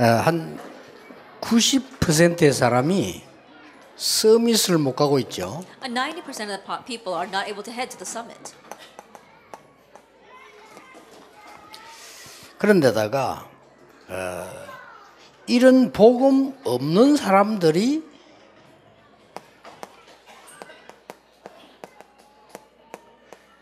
어, 한 90%의 사람이 서밋을 못 가고 있죠. And 90% of the people are not able to head to the summit. 그런데다가 어, 이런 복음 없는 사람들이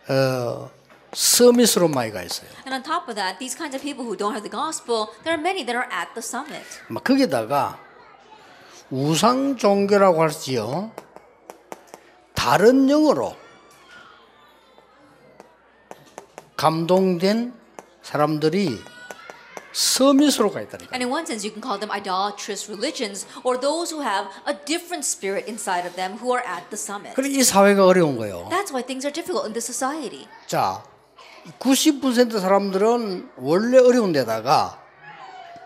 어, 서밋으로 많이 가 있어요. And on top of that, these kinds of people who don't have the gospel, there are many that are at the summit. 막 거기다가 우상 종교라고 할지요. 다른 영어로 감동된 사람들이 서밋으로 가 있다니까. And in one sense, you can call them idolatrous religions or those who have a different spirit inside of them who are at the summit. 그래 이 사회가 어려운 거예요. That's why things are difficult in this society. 자, 90% 사람들은 원래 어려운 데다가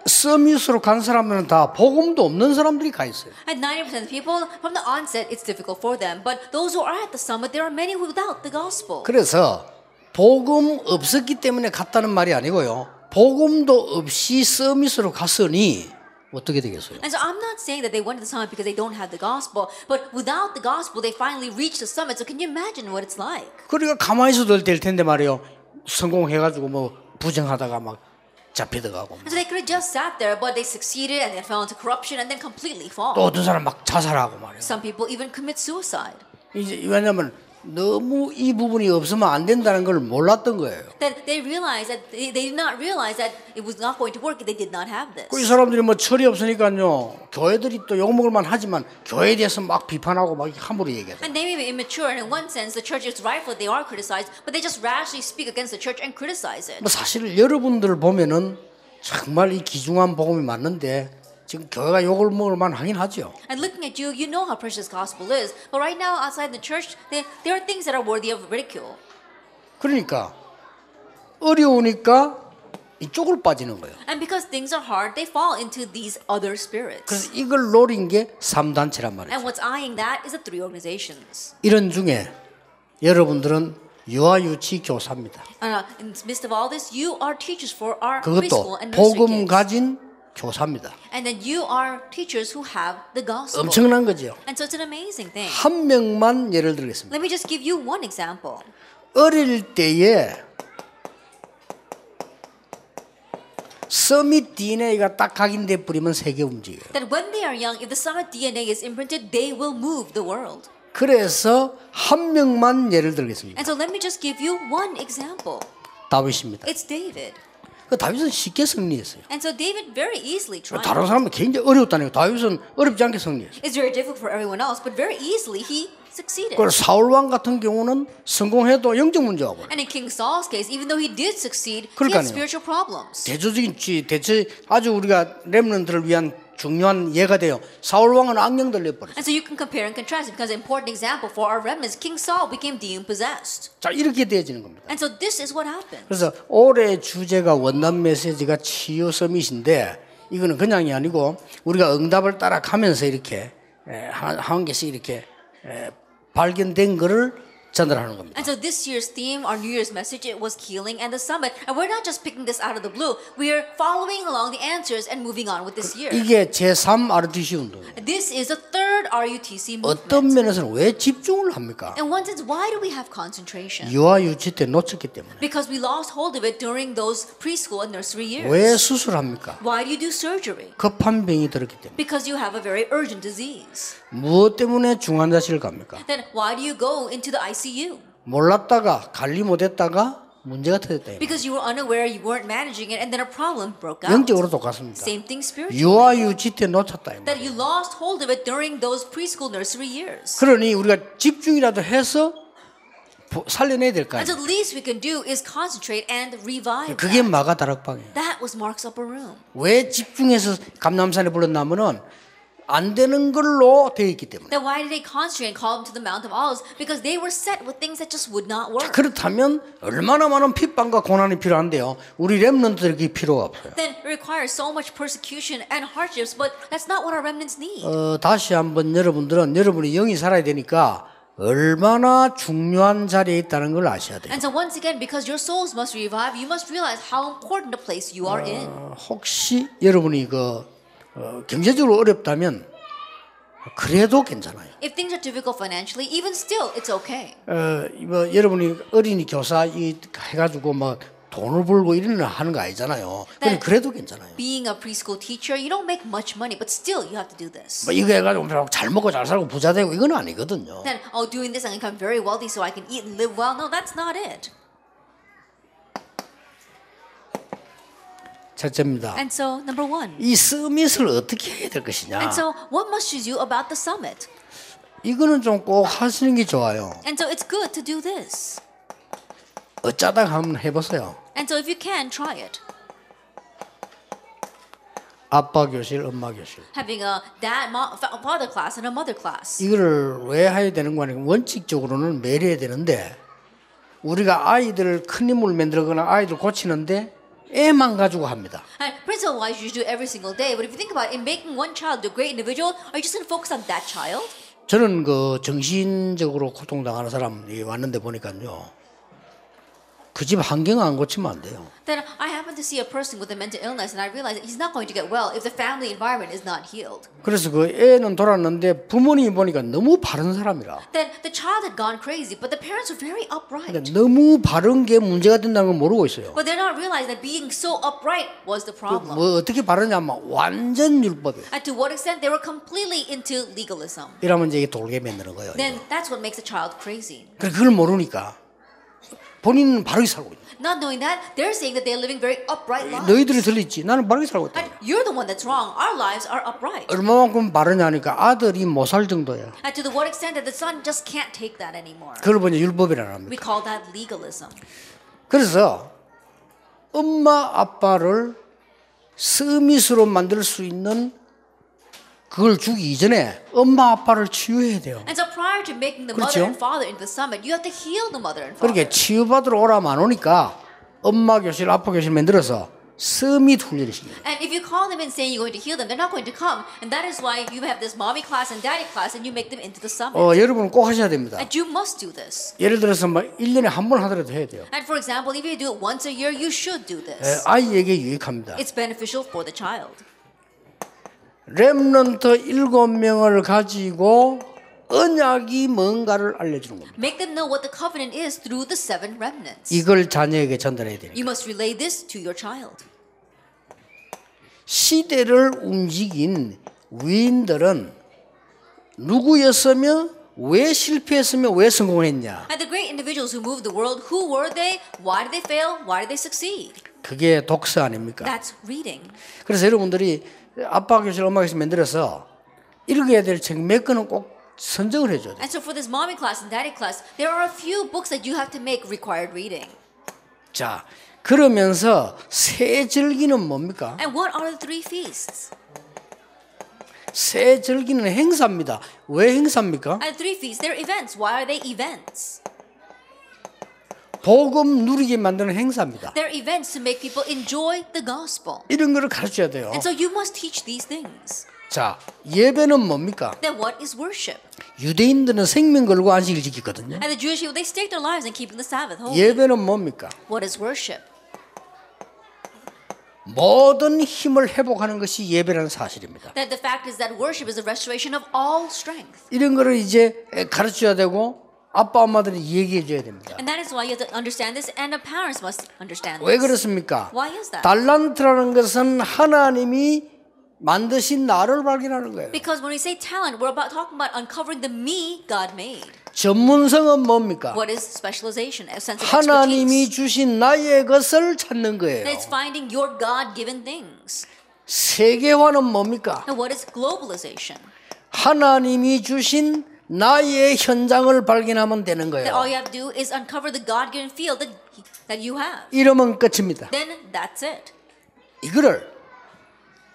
서밋으로 간 사람들은 다 복음도 없는 사람들이 가 있어요. And 90% of people, from the onset, it's difficult for them. But those who are at the summit, there are many without the gospel. 그래서 복음 없었기 때문에 갔다는 말이 아니고요. 복음도 없이 서밋으로 갔으니 어떻게 되겠어요? And so I'm not saying that they went to the summit because they don't have the gospel, but without the gospel, they finally reached the summit. So can you imagine what it's like? 그러니까 가만히 있어도 될 텐데 말이에요. 성공해가지고 뭐 부정하다가 막 잡히다가고 And so they could have just sat there, but they succeeded and they fell into corruption and then completely fall. 또 어떤 사람 막 자살하고 말이에요. Some people even commit suicide. 이제 왜냐면 너무 이 부분이 없으면 안 된다는 걸 몰랐던 거예요. Then they realized that they, they did not realize that it was not going to work. They did not have this. 그이 사람들이 뭐 철이 없으니까요. 교회들이 또 욕먹을만 하지만 교회에 대해서 막 비판하고 막 함부로 얘기하죠. And they may be immature, and in one sense, the church is rightful, they are criticized, but they just rashly speak against the church and criticize it. 뭐 사실 여러분들 보면은 정말 이 기중한 복음이 맞는데 지금 교회가 욕을 먹을 만 하긴 하죠. And looking at you, you know how precious gospel is. But right now, outside the church, there, there are things that are worthy of ridicule. 그러니까 어려우니까 이쪽을 빠지는 거예요. And because things are hard, they fall into these other spirits. 그래서 이걸 노린 게 3단체란 말이죠. And what's eyeing that is the three organizations. 이런 중에 여러분들은 유아유치 교사입니다. Uh, in the midst of all this, you are teachers for our 그것도 preschool and nursery 복음 kids. 가진 교사입니다. And then you are teachers who have the gospel. 엄청난 거죠. And so it's an amazing thing. 한 명만 예를 들겠습니다. Let me just give you one example. 어릴 때에 서밋 DNA가 딱 각인돼 버리면 세계 움직여요. That when they are young, if the summit DNA is imprinted, they will move the world. 그래서 한 명만 예를 들겠습니다. And so let me just give you one example. 다윗입니다. It's David. 그 다윗은 쉽게 승리했어요. And so David very easily triumphed. 다른 사람은 굉장히 어려웠다는 거예요. 다윗은 어렵지 않게 승리했어요. It's very difficult for everyone else, but very easily he succeeded. 그리고 사울 왕 같은 경우는 성공해도 영적 문제가 와요. And in King Saul's case, even though he did succeed, he 그러니까요. had spiritual problems. 대조적인 지 대체 아주 우리가 렘넌트를 위한 중요한 예가 돼요. 사울 왕은 악령들 내버렸어요. And so you can compare and contrast it because an important example for our remnants, King Saul became demon possessed. 자 이렇게 되어지는 겁니다. And so this is what happened. 그래서 올해 주제가 원단 메시지가 치유 서밋인데 이거는 그냥이 아니고 우리가 응답을 따라 가면서 이렇게 에, 한, 한 개씩 이렇게 에, 발견된 거를 전달하는 겁니다. And so this year's theme, our New Year's message, it was healing and the summit. And we're not just picking this out of the blue. We are following along the answers and moving on with this year. 이게 제3 RTC 운동이에요. This is the third RUTC 어떤 movement. 면에서는 왜 집중을 합니까? In one sense, why do we have concentration? 유아 유치 때 놓쳤기 때문에. Because we lost hold of it during those preschool and nursery years. 왜 수술합니까? Why do you do surgery? 급한 병이 들었기 때문에. Because you have a very urgent disease. 무엇 때문에 중환자실 갑니까? Then why do you go into the ICU? 몰랐다가 관리 못했다가 문제가 터졌다. Because you were unaware, you weren't managing it, and then a problem broke out. 영적으로 똑같습니다. Same thing spiritually. 유아 유치 때 놓쳤다. 이 That you lost hold of it during those preschool nursery years. 그러니 우리가 집중이라도 해서 보- 살려내야 될거 And the least we can do is concentrate and revive. 그게 that. 마가 다락방이에요. That was Mark's upper room. 왜 집중해서 감남산에 불렀냐면은 안 되는 걸로 되어 있기 때문에. Then why did they concentrate and call them to the Mount of Olives? Because they were set with things that just would not work. 그렇다면 얼마나 많은 핍박과 고난이 필요한데요. 우리 렘넌트들이 필요가 없어요. Then it requires so much persecution and hardships, but that's not what our remnants need. 어, 다시 한번 여러분들은 여러분이 영이 살아야 되니까 얼마나 중요한 자리에 있다는 걸 아셔야 돼요. And so once again, because your souls must revive, you must realize how important the place you are in. 어, 혹시 여러분이 그 어, 경제적으로 어렵다면 그래도 괜찮아요. If things are difficult financially, even still, it's okay. 어, 뭐 여러분이 어린이 교사 이 해가지고 막 돈을 벌고 이런 일 하는 거 아니잖아요. 네. 그래도 괜찮아요. Being a preschool teacher, you don't make much money, but still you have to do this. 뭐 이거 해가지고 잘 먹고 잘 살고 부자 되고 이건 아니거든요. Then, oh, doing this, I can become very wealthy so I can eat and live well. No, that's not it. 첫째입니다. And so, number one. 이 서밋을 어떻게 해야 될 것이냐. And so, what must you do about the summit? 이거는 좀 꼭 하시는 게 좋아요. And so, it's good to do this. 어쩌다 한번 해보세요. And so, if you can, try it. 아빠 교실, 엄마 교실. Having a dad, mom, fa- father class and a mother class. 이거를 왜 해야 되는 거냐? 원칙적으로는 매일 해야 되는데 우리가 아이들 큰 인물 만들거나 아이들 고치는데 애만 가지고 합니다. And principle wise, you do every single day. But if you think about it, in making one child a great individual, are you just going to focus on that child? 저는 그 정신적으로 고통당하는 사람이 왔는데 보니까요. 그 집 환경 안 고치면 안 돼요. Then I happen to see a person with a mental illness, and I realize that he's not going to get well if the family environment is not healed. 그래서 그 애는 돌았는데 부모님이 보니까 너무 바른 사람이라. Then the child had gone crazy, but the parents were very upright. 근데 너무 바른 게 문제가 된다는 걸 모르고 있어요. But they're not realizing that being so upright was the problem. 뭐 어떻게 바르냐면 완전 율법이에요. And to what extent they were completely into legalism. 이러면 이제 돌게 만드는 거예요. Then that's what makes a child crazy. 그걸 모르니까 본인은 바르게 살고 있는. Not knowing that, they're saying that they're living very upright lives. 너희들이 들렸지. 나는 바르게 살고 있다. And you're the one that's wrong. Our lives are upright. 얼마만큼 바르냐니까 아들이 못 살 정도야. And to the what extent that the son just can't take that anymore. 그걸 보니 율법이라 합니다. We call that legalism. 그래서 엄마 아빠를 서밋으로 만들 수 있는 그걸 주기 이전에 엄마 아빠를 치유해야 돼요. And so prior to making the 그렇죠. mother and father into the summit, you have to heal the mother and father. 그러니까 치유받으러 오라면 안 오니까 엄마 교실, 아빠 교실 만들어서 서밋 훈련을 시켜요. And if you call them and saying you're going to heal them, they're not going to come. And that is why you have this mommy class and daddy class and you make them into the summit. 어, 여러분은 꼭 하셔야 됩니다. And you must do this. 예를 들어서 막 1년에 한 번 하더라도 해야 돼요. And for example, if you do it once a year, you should do 예, this. 아이에게 유익합니다. It's beneficial for the child. 렘넌트 일곱 명을 가지고 언약이 뭔가를 알려주는 겁니다. Make them know what the covenant is through the seven remnants. 이걸 자녀에게 전달해야 되니까. You must relay this to your child. 시대를 움직인 위인들은 누구였으며 왜 실패했으며 왜 성공했냐? And the great individuals who moved the world, who were they? Why did they fail? Why did they succeed? 그게 독서 아닙니까? That's reading. 그래서 여러분들이 아빠 교실, 엄마 교실 만들어서 읽어야 될 책 몇 권은 꼭 선정을 해줘야 돼. And so for this mommy class and daddy class, there are a few books that you have to make required reading. 자, 그러면서 새 절기는 뭡니까? And what are the three feasts? 새 절기는 행사입니다. 왜 행사입니까? And three feasts, they're events. Why are they events? 복음 누리게 만드는 행사입니다. They're events to make people enjoy the gospel. 이런 거를 가르쳐야 돼요. And so you must teach these things. 자, 예배는 뭡니까? Then what is worship? 유대인들은 생명 걸고 안식일 지키거든요. And the Jewish people, they stake their lives in keeping the Sabbath holy. 예배는 뭡니까? What is worship? 모든 힘을 회복하는 것이 예배라는 사실입니다. That the fact is that worship is the restoration of all strength. 이런 거를 이제 가르쳐야 되고 아빠 엄마들이 얘기해 줘야 됩니다. And that is why you have to understand this, and the parents must understand 왜 this. 그렇습니까? Why is that? 달란트라는 것은 하나님이 만드신 나를 발견하는 거예요. Because when we say talent, we're about talking about uncovering the me God made. 전문성은 뭡니까? What is specialization? A sense of 하나님이. 주신 나의 것을 찾는 거예요. It's finding your God-given things. 세계화는 뭡니까? And what is globalization? 하나님이 주신 나의 현장을 발견하면 되는 거예요. you have to do is uncover the God-given field that, that you have. 이러면 끝입니다. Then that's it. 이거를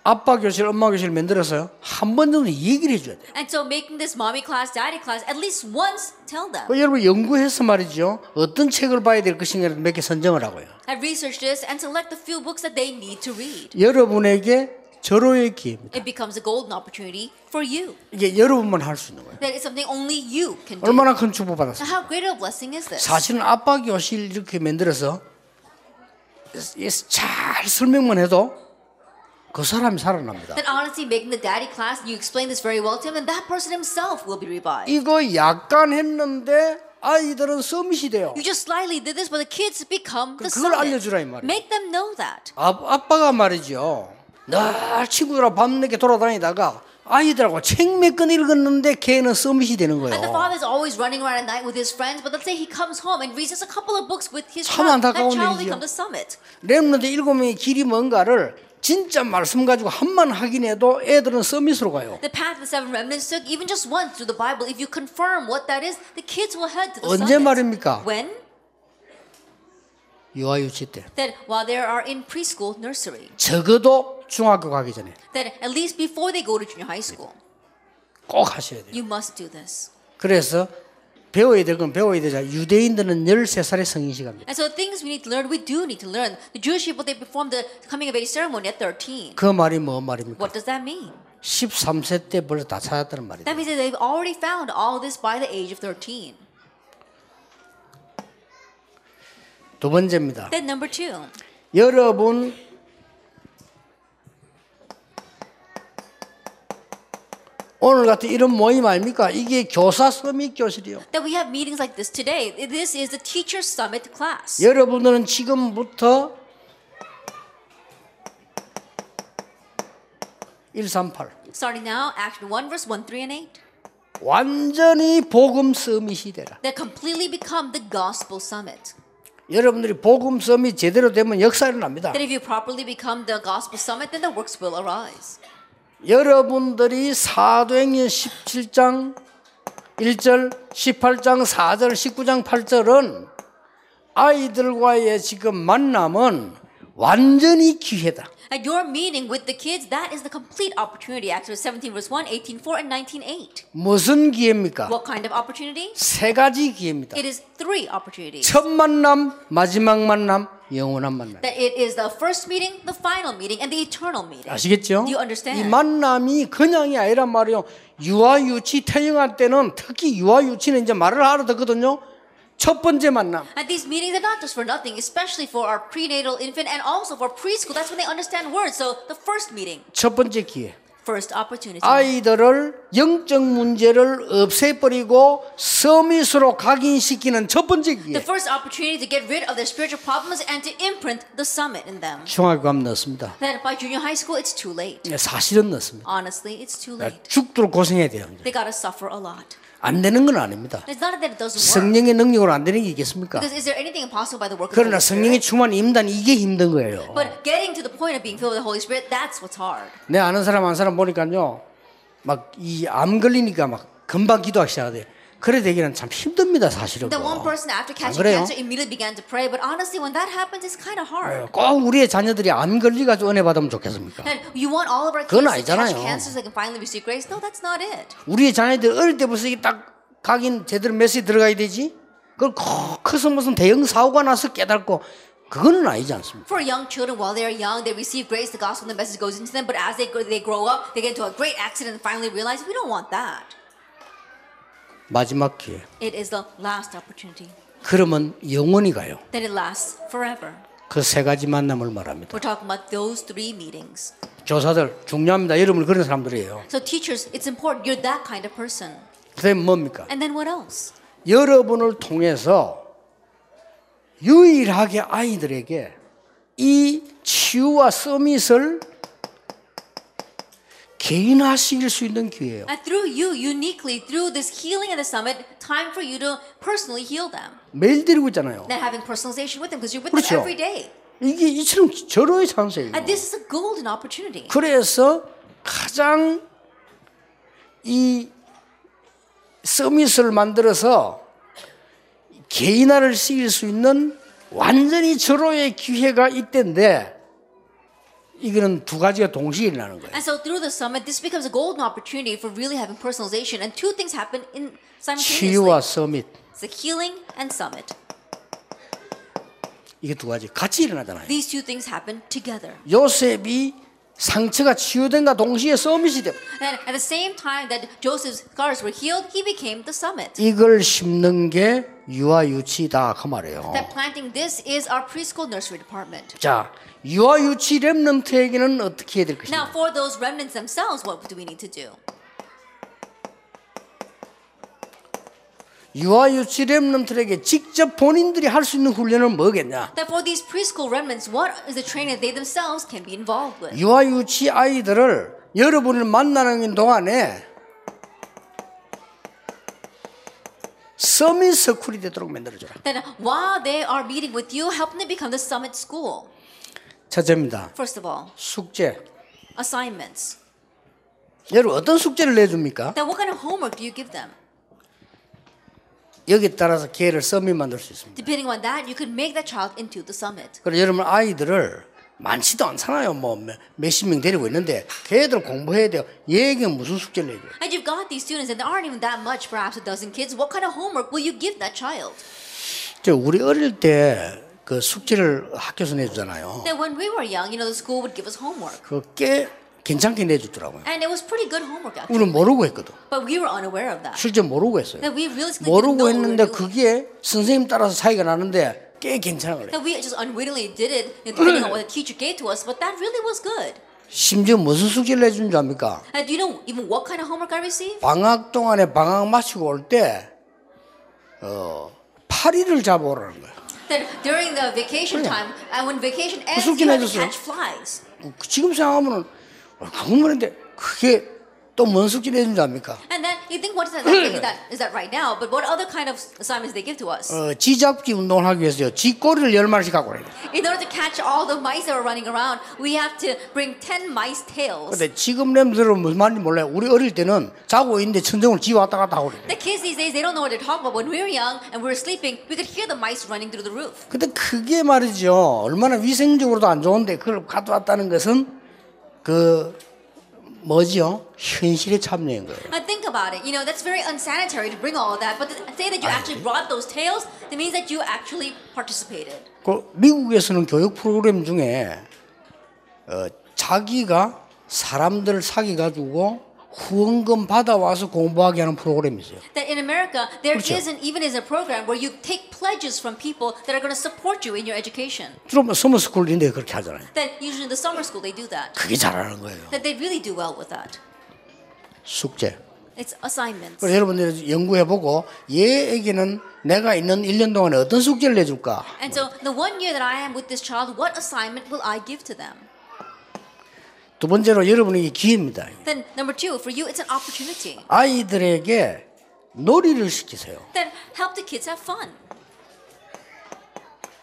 아빠 교실, 엄마 교실 만들어서 한번 정도 얘기를 해줘야 돼요. And so making this mommy class, daddy class, at least once tell them. 그 여러분 연구해서 말이죠. 어떤 책을 봐야 될 것인가를 몇 개 선정을 하고요. And research this and select the few books that they need to read. 여러분에게 절호의 기회입니다. It becomes a golden opportunity for you. 이게 여러분만 할 수 있는 거예요. That is something only you can do. 얼마나 큰 축복 받았어요. How great a blessing is this? 사실은 아빠 교실 이렇게 만들어서 잘 설명만 해도 그 사람이 살아납니다. That honestly, making the daddy class, you explain this very well to him, and that person himself will be revived. 이거 약간 했는데 아이들은 서밋이 돼요. You just slightly did this, but the kids become the 그걸 summit. 알려주라 이 말이에요. Make them know that. 아, 아빠가 말이죠. 늘 친구들하고 밤늦게 돌아다니다가 아이들하고 책몇권 읽었는데 걔는 서밋이 되는 And the 거예요. father's always running around at night with his friends, but let's say he comes home and reads just a couple of books with his 참 child. That child becomes the summit. 렘넌트 일곱 명의 길이 뭔가를 진짜 말씀 가지고 한만 확인해도 애들은 서밋으로 가요. The path the seven remnants took, even just once through the Bible, if you confirm what that is, the kids will head to the 언제 summit. 말입니까? When? 유아유치 때. That while they are in preschool, nursery. 적어도 중학교 가기 전에 That at least before they go to junior high school, 꼭 하셔야 돼요. you must do this. 그래서 배워야 될 건 배워야 되자. 유대인들은 13살에 성인식 합니다. And so the things we need to learn, we do need to learn. The Jewish people, they perform the coming of age ceremony at 13. 그 말이 뭐 말입니까? What does that mean? 13세 때 벌써 다 찾았다는 말이죠. That means that they've already found all this by the age of 13. 두 번째입니다. Then number two, 여러분 오늘 같은 이런 모임 아닙니까? 이게 교사 서밋 교실이요. that we have meetings like this today. This is the Teacher Summit class. 여러분들은 지금부터 138 Starting now, Action 1, verse 1, 3, and 8. 완전히 복음 서밋이 되라. That completely become the Gospel Summit. 여러분들이 복음 서밋 제대로 되면 역사 일어납니다. That if you properly become the Gospel Summit, then the works will arise. 여러분들이 사도행전 17장 1절, 18장 4절, 19장 8절은 아이들과의 지금 만남은 완전히 기회다. At your meeting with the kids, that is the complete opportunity. Acts 17, verse 1, 18, 4, and 19, 8. 무슨 기회입니까? What kind of opportunity? 세 가지 기회입니다. It is three opportunities. 첫 만남, 마지막 만남, 영원한 만남. That it is the first meeting, the final meeting, and the eternal meeting. 아시겠죠? Do you understand? 이 만남이 그냥이 아니란 말이요. 유아 유치 태영할 때는 특히 유아 유치는 이제 말을 알아 듣거든요. 첫 번째 만남. And these meetings are not just for nothing, especially for our prenatal infant and also for preschool. That's when they understand words. So the first meeting, 첫 번째 기회. First opportunity. 아이들을 영적 문제를 없애버리고 서밋으로 각인시키는 첫 번째 The 기회. first opportunity to get rid of their spiritual problems and to imprint the summit in them. 중학교 가면 넣습니다. That by junior high school, it's too late. 네, 사실은 넣습니다. Honestly, it's too late. 죽도록 고생해야 돼요. They gotta suffer a lot. 안 되는 건 아닙니다. It's not that it doesn't work. 성령의 능력으로 안 되는 게 있겠습니까? 그러나 성령의? 충만 임단 이게 힘든 거예요. But getting to the point of being filled with the Holy Spirit, that's what's hard. 내 아는 사람 한 사람 보니까요, 막 이 암 걸리니까 막 금방 기도하기 시작하대. 그래 되기는 참 힘듭니다, 사실은. That one person after catching cancer immediately began to pray. But honestly, when that happens, it's kind of hard. 꼭 우리의 자녀들이 암 걸리가지고 은혜 받으면 좋겠습니까? And you want all of our kids to catch cancer so they can finally receive grace? No, that's not it. 우리의 자녀들 어릴 때부터 이게 딱 각인 제대로 메시지 들어가야 되지? 그걸 콕 커서 무슨 대형 사고가 나서 깨닫고 그거는 아니지 않습니까? For young children, while they are young, they receive grace, the gospel, the message goes into them. But as they grow, they grow up, they get into a great accident and finally realize we don't want that. 마지막 기회. It is the last opportunity. 그러면 영원히 가요. Then it lasts forever. 그 세 가지 만남을 말합니다. We're talking about those three meetings. 조사들 중요합니다. 여러분 그런 사람들이에요. So teachers, it's important. You're that kind of person. 그다음 뭡니까? And then what else? 여러분을 통해서 유일하게 아이들에게 이 치유와 서밋을 개인화시킬 수 있는 기회예요. And through you, uniquely, through this healing at the summit, time for you to personally heal them. 매일 드리고 있잖아요. Then having personalization with them because you're with 그렇죠. them every day. 이게 이처럼 절호의 찬스예요. And this is a golden opportunity. 그래서 가장 이 서밋을 만들어서 개인화를 시킬 수 있는 완전히 절호의 기회가 있던데 이거는 두 가지가 동시에 일어나는 거예요. And so through the summit, this becomes a golden opportunity for really having personalization. And two things happen in 치유와 simultaneously. 서밋 It's the healing and summit. 이게 두 가지 같이 일어나잖아요. These two things happen together. 요셉이 상처가 치유된과 동시에 서밋이 돼. And at the same time that Joseph's scars were healed, he became the summit. 이걸 심는 게 유아 유치다 그 말이에요. That planting this is our preschool nursery department. 자, 유아 유치 렘넌트에게는 어떻게 해야 될 것인가? Now, for those remnants themselves, what do we need to do? 유아 유치 렘넌트에게 직접 본인들이 할 수 있는 훈련은 뭐겠냐? That for these preschool remnants, what is the training they themselves can be involved with? 유아 유치 아이들을 여러분을 만나는 동안에 서밋 스쿨이 되도록 만들어줘라. That while they are meeting with you, help them to become the summit school. 첫째입니다. First of all, 숙제. assignments. 여러분 어떤 숙제를 내줍니까? Then what kind of homework do you give them? 여기에 따라서 걔를 서밋 만들 수 있습니다. Depending on that, you could make that child into the summit. 그래서 여러분 아이들을 많지도 않잖아요. 뭐 몇- 몇십 명 데리고 있는데 걔들 공부해야 돼요. 얘에게 무슨 숙제를 내줘요? And you've got these students, and there aren't even that much, perhaps a dozen kids. What kind of homework will you give that child? 저 우리 어릴 때 그 숙제를 학교에서 내주잖아요. Then when we were young, you know, the school would give us homework. 그꽤 괜찮게 내주더라고요. And it was pretty good homework, actually. 우리는 모르고 했거든. But we were unaware of that. 실제 모르고 했어요. That we realistically 모르고 했는데. 그게 선생님 따라서 차이가 나는데 꽤 괜찮아 그래. That we just unwittingly did it, depending on what the teacher gave to us. But that really was good. 심지어 무슨 숙제를 내준 줄 압니까? And do you know even what kind of homework I received? 방학 동안에 방학 마치고 올 때 어, 파리를 잡아오라는 거야. That during the vacation time, and when vacation ends, 숙제 you had to 내줬어요. catch flies. 지금 생각하면은 그건 말인데 그게 또뭔 숙제 내준 줄 압니까? And then you think, what is that? is that is that right now? But what other kind of assignments they give to us? 어, 쥐잡기 운동을 하기 위해서요. 쥐꼬리를 열 마리씩 갖고 돼. In order to catch all the mice that were running around, we have to bring ten mice tails. 근데 지금 렘들은 무슨 말인지 몰라요. 우리 어릴 때는 자고 있는데 천정을 쥐 왔다 갔다 하고 그래. The kids these days, they don't know what they're talking about. When we were young and we were sleeping, we could hear the mice running through the roof. 근데 그게 말이죠. 얼마나 위생적으로도 안 좋은데 그걸 가져왔다는 것은 그 뭐지요? 현실에 참여한 거예요. Now think about it. You know, that's very unsanitary to bring all that. But to say that you actually brought those tails, that means that you actually participated. 그 미국에서는 교육 프로그램 중에 어, 자기가 사람들 사귀 가지고 후원금 받아와서 공부하게 하는 프로그램이 있어요. That in America, there 그렇죠. isn't even is a program where you take pledges from people that are going to support you in your education. 주로 뭐 서머 스쿨인데 그렇게 하잖아요. That usually in the summer school they do that. 그게 잘하는 거예요. That they really do well with that. 숙제. It's assignments. 그래서 여러분들이 연구해보고 얘에게는 내가 있는 1년 동안에 어떤 숙제를 내줄까? And so the one year that I am with this child, what assignment will I give to them? 두 번째로 여러분에게 기회입니다. Then number two, for you, it's an opportunity. 아이들에게 놀이를 시키세요. Then help the kids have fun.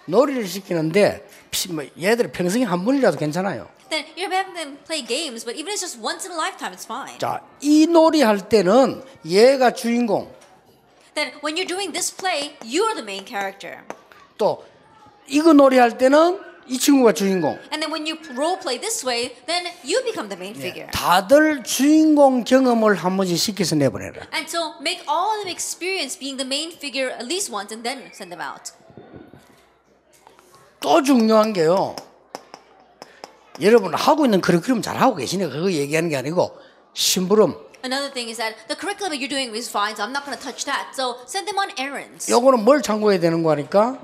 놀이를 시키는데 피- 뭐 얘들 평생에 한 번이라도 괜찮아요. Then you're having them play games, but even if it's just once in a lifetime, it's fine. 자, 이 놀이 할 때는 얘가 주인공, Then when you're doing this play, you're the main character. 또 이거 놀이 할 때는 이 친구가 주인공. And then when you role play this way, then you become the main figure. 다들 주인공 경험을 한 번씩 시켜서 내보내라. And so make all of them experience being the main figure at least once and then send them out. 또 중요한 게요. 여러분 하고 있는 커리큘럼 잘 하고 계시니까 그거 얘기하는 게 아니고 심부름. Another thing is that the curriculum that you're doing is fine, so I'm not going to touch that. So send them on errands. 요거는 뭘 참고해야 되는 거니까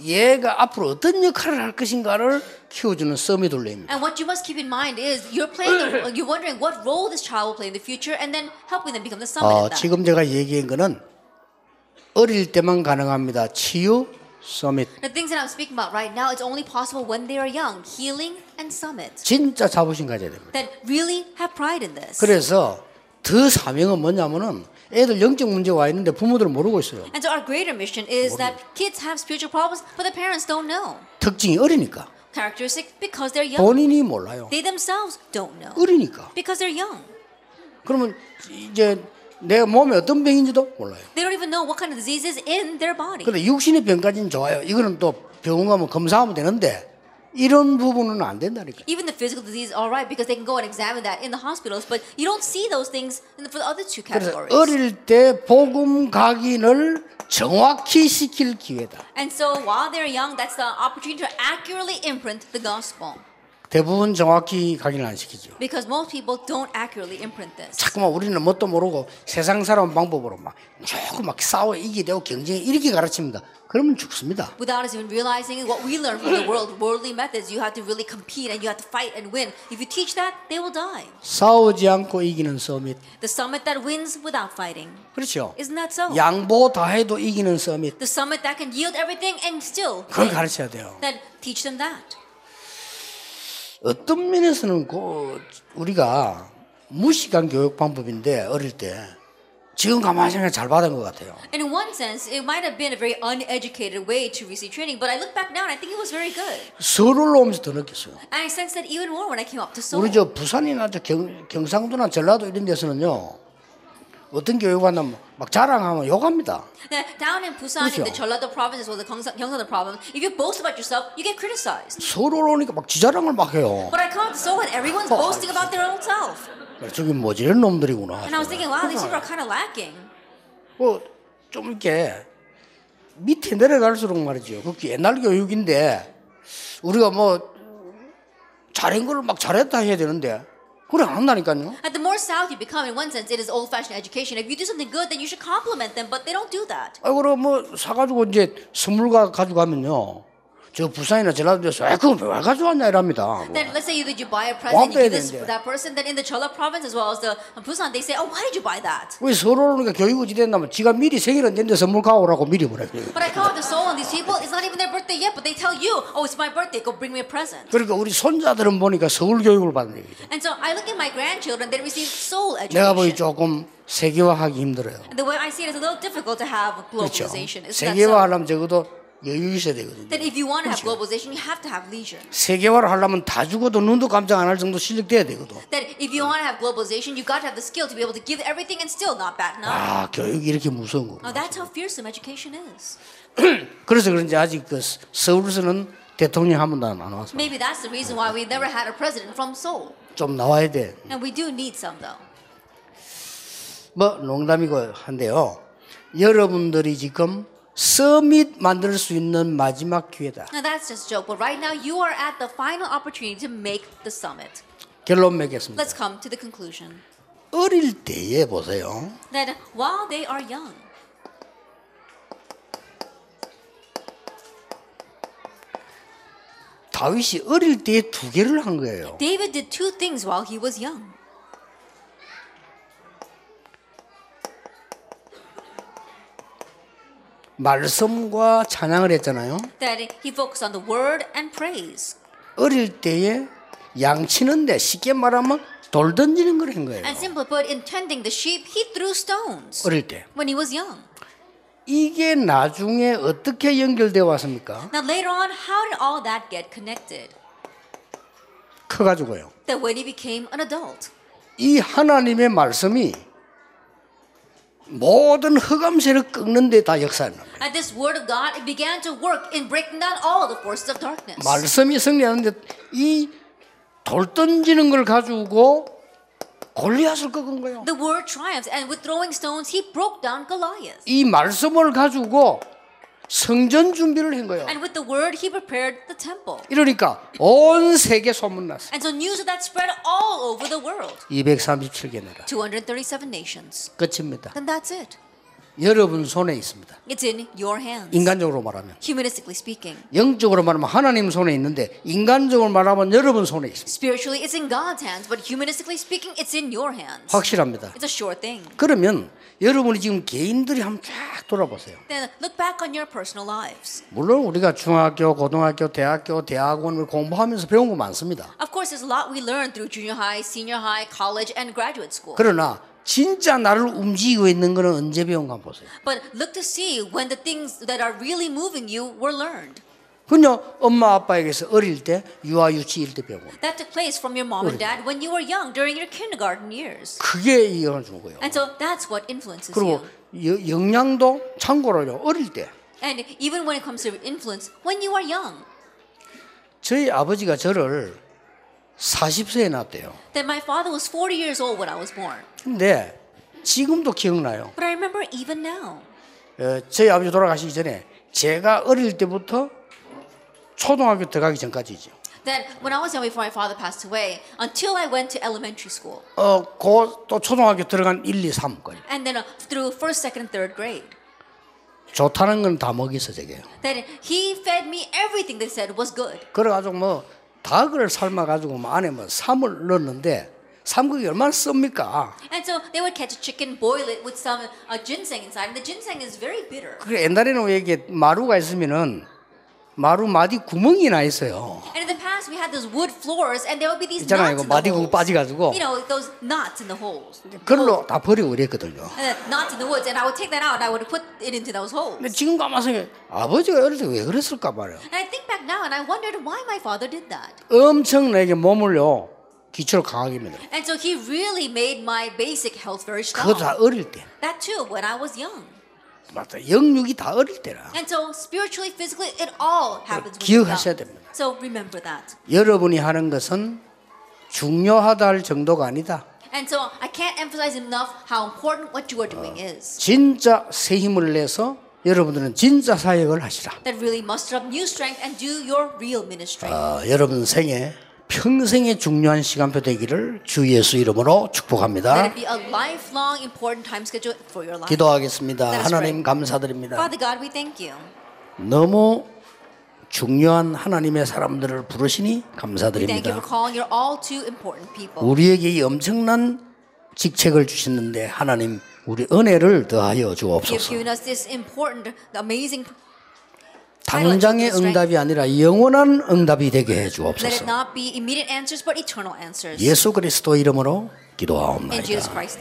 얘가 앞으로 어떤 역할을 할 것인가를 키워주는 서밋 돌림입니다. And what you must keep in mind is you're playing, the, you're wondering what role this child will play in the future, and then helping them become the summit 어. 지금 제가 얘기한 거는 어릴 때만 가능합니다. 치유 서밋. The things that I'm speaking about right now, it's only possible when they are young. Healing and summit. 진짜 자부심 가져야 됩니다. That really have pride in this. 그래서 더 사명은 뭐냐면은 애들 영적 문제가 와 있는데 부모들은 모르고 있어요. And so our greater mission is that kids have spiritual problems, but the parents don't know. 특징이 어리니까. Characteristic because they're young. 본인이 몰라요. They themselves don't know. 어리니까. Because they're young. 그러면 이제 내 몸에 어떤 병인지도 몰라요. They don't even know what kind of disease is in their body. 근데 육신의 병까지는 좋아요. 이거는 또 병원 가면 검사하면 되는데 이런 부분은 안 된다니까. Even the physical disease, all right, because they can go and examine that in the hospitals, but you don't see those things in the, for the other two 그래서 categories. 어릴 때 복음 각인을 정확히 시킬 기회다. And so while they're young, that's the opportunity to accurately imprint the gospel. 대부분 정확히 각인을 안 시키죠. Because most people don't accurately imprint this. 자꾸만 우리는 뭣도 모르고 세상 사람 방법으로 막 조금 막 싸워 이기되고 경쟁 이렇게 가르칩니다. 그러면 죽습니다. Without us even realizing what we learn from the world, worldly methods, you have to really compete and you have to fight and win. If you teach that, they will die. 싸우지 않고 이기는 서밋. The summit that wins without fighting. 그렇죠. Isn't that so? 양보 다 해도 이기는 서밋. The summit that can yield everything and still 그걸. 가르쳐야 돼요. Then teach them that. 어떤 면에서는 그 우리가 무식한 교육 방법인데 어릴 때 지금 가만히 생각 잘 받은 것 같아요. And in one sense, it might have been a very uneducated way to receive training, but I look back now and I think it was very good. 서울로 오면서 더 느꼈어요. And I sensed that even more when I came up to Seoul. 우리 저 부산이나 저 경, 경상도나 전라도 이런 데서는요. 어떤 교육하면 막 자랑하면 욕합니다. Down in Busan, in the 그렇죠. Jeollado province as well as the Gyeongsang province, if you boast about yourself, you get criticized. 서울로 오니까 막 지자랑을 막 해요. But I to Seoul and everyone's boasting about their own self. 저기 뭐지 이런 놈들이구나. And I was thinking, wow, these people are kind of lacking. 뭐좀 이렇게 밑에 내려갈수록 말이죠. 그 옛날 교육인데 우리가 뭐 잘한 걸막 잘했다 해야 되는데 그래 안 한다니까요. And the more south you become, in one sense, it is old-fashioned education. If you do something good, then you should compliment them, but they don't do that. 아 그럼 뭐 사가지고 이제 선물 가 가지고 가면요. 저 부산이나 전라도에서 아 그건 왜 가져왔냐 이랍니다. Then let's say you did you buy a present, you 빼야 give this 되는데. that person. Then in the Chola province as well as the Busan, they say, oh, why did you buy that? 왜 서로 오니까 교육 어찌 됐냐면 지가 미리 생일은 됐는데 선물 가오라고 미리 보내요. But I come up to Seoul and these people, it's not even their birthday yet, but they tell you, oh, it's my birthday, go bring me a present. 그러니까 우리 손자들은 보니까 서울 교육을 받는 얘기죠. And so I look at my grandchildren, they receive Seoul 내가 보기 education. 조금 세계화하기 힘들어요. And the way I see it is a little difficult to have 그렇죠. 세계화하려면 적어도 여유 있어야 되거든요. That if you want to have globalization, you have to have leisure. 세계화를 하려면 다 죽어도 눈도 깜짝 안 할 정도 실력 돼야 되거든. That if you want to have globalization, you got to have the skill to be able to give everything and still not back none. 아, 교육이 이렇게 무서운 거. Now that's how fearsome education is. 그래서 그런지 아직 그 서울에서는 대통령 한 번도 안 나왔어. Maybe that's the reason why we never had a president from Seoul. 좀 나와야 돼. And we do need some though. 뭐 농담이고 한데요. 여러분들이 지금 서밋 만들 수 있는 마지막 기회다. Now that's just a joke, but right now you are at the final opportunity to make the summit. 결론 맺겠습니다. Let's come to the conclusion 어릴 때에 보세요. that while they are young, 다윗이 어릴 때에 두 개를 한 거예요. David did two things while he was young. 말씀과 찬양을 했잖아요. That he focused on the word and praise. 어릴 때에 양치는데 쉽게 말하면 돌 던지는 걸 한 거예요. And simply put, in tending the sheep, he threw stones 어릴 때. when he was young. 이게 나중에 어떻게 연결되어 왔습니까? Now later on, how did all that get connected? 커가지고요. That when he became an adult, 이 하나님의 말씀이 모든 흑암세를 꺾는 데다 거예요. and this word of God, it began to work in breaking down all the forces of darkness. 말씀이 승리하는데 이돌 던지는 걸 가지고 골리앗을 꺾은 거예요. The word triumphs, and with throwing stones, he broke down Goliath. 이 말씀을 가지고 성전 준비를 한 거예요. And with the word, he prepared the temple. 이러니까 온 세계 소문났어요. And so news of that spread all over the world. 237개 나라. 237 nations. 끝입니다. And that's it. 여러분 손에 있습니다. It's in your hands. 인간적으로 말하면. Humanistically speaking. 영적으로 말하면 하나님 손에 있는데 인간적으로 말하면 여러분 손에 있습니다. Spiritually, it's in God's hands, but humanistically speaking, it's in your hands. 확실합니다. It's a sure thing. 그러면 여러분이 지금 개인들이 한번 쫙 돌아보세요. Then look back on your personal lives. 물론 우리가 중학교, 고등학교, 대학교, 대학원을 공부하면서 배운 거 많습니다. Of course, there's a lot we learn through junior high, senior high, college, and graduate school. 그러나 진짜 나를 움직이고 있는 거는 언제 배운가 보세요. But look to see when the things that are really moving you were learned. 그냥 엄마 아빠에게서 어릴 때 유아 유치일 때 배우고 That took place from your mom and dad when you were young during your kindergarten years. 그게 이 영향을 주는 거예요. And so that's what influences 그리고 you. 여- 영양도 참고로요 어릴 때 And even when it comes to influence, when you are young, 저희 아버지가 저를 40세에 낳았대요. That my father was 40 years old when I was born. 근데 지금도 기억나요. But I remember even now. 어, 저희 아버지 돌아가시기 전에 제가 어릴 때부터 초등학교 들어가기 전까지죠. That when I was young before my father passed away, until I went to elementary school, 어, 고또 초등학교 들어간 1, 2, 3까지. and then uh, through first, second, and third grade, 좋다는 건 다 먹이서 저게요. that he fed me everything they said was good. 그래가지고 뭐 닭을 삶아가지고 뭐 안에 뭐 삼을 넣었는데 삼국이 얼마나 씁니까? And so they would catch a chicken, boil it with some uh, ginseng inside, and the ginseng is very bitter. 그 옛날에는 왜 이게 마루가 있으면은 마루 마디 구멍이 나 있어요. And in the past, we had those wood floors, and there would be these 있잖아요. knots 이거 in the 마디구멍 holes. 빠져가지고 You know, those knots in the holes. 그걸로 다 버리고 그랬거든요. And then knots in the woods, and I would take that out, and I would put it into those holes. 근데 지금 가만서 아버지가 어릴 때 왜 그랬을까 말이에요. And I think back now, and I wondered why my father did that. 엄청 내게 몸을요 기초를 강하게 만들어. And so he really made my basic health very strong. 다 어릴 때. That too, when I was young. 맞다. 영육이 다 어릴 때라. And so spiritually, physically, it all happens 기억하셔야. 됩니다. So remember that. 여러분이 하는 것은 중요하다 할 정도가 아니다. And so I can't emphasize enough how important what you are doing is. 진짜 새 힘을 내서 여러분들은 진짜 사역을 하시라. That really muster up new strength and do your real ministry. 어, 여러분 생에 평생의 중요한 시간표 되기를 주 예수 이름으로 축복합니다. it be a lifelong important time schedule for your life. 기도하겠습니다. 하나님. 감사드립니다. Father God, we thank you. 너무 중요한 하나님의 사람들을 부르시니 We thank you 감사드립니다. for calling your all too important people. 우리에게 이 엄청난 직책을 주셨는데 하나님 우리 은혜를 더하여 주옵소서. given us this important, amazing. 당장의 응답이 아니라 영원한 응답이 되게 해 Let it 주옵소서. not be immediate answers, but eternal answers. 예수 그리스도 이름으로 In 기도하옵나이다. Christ's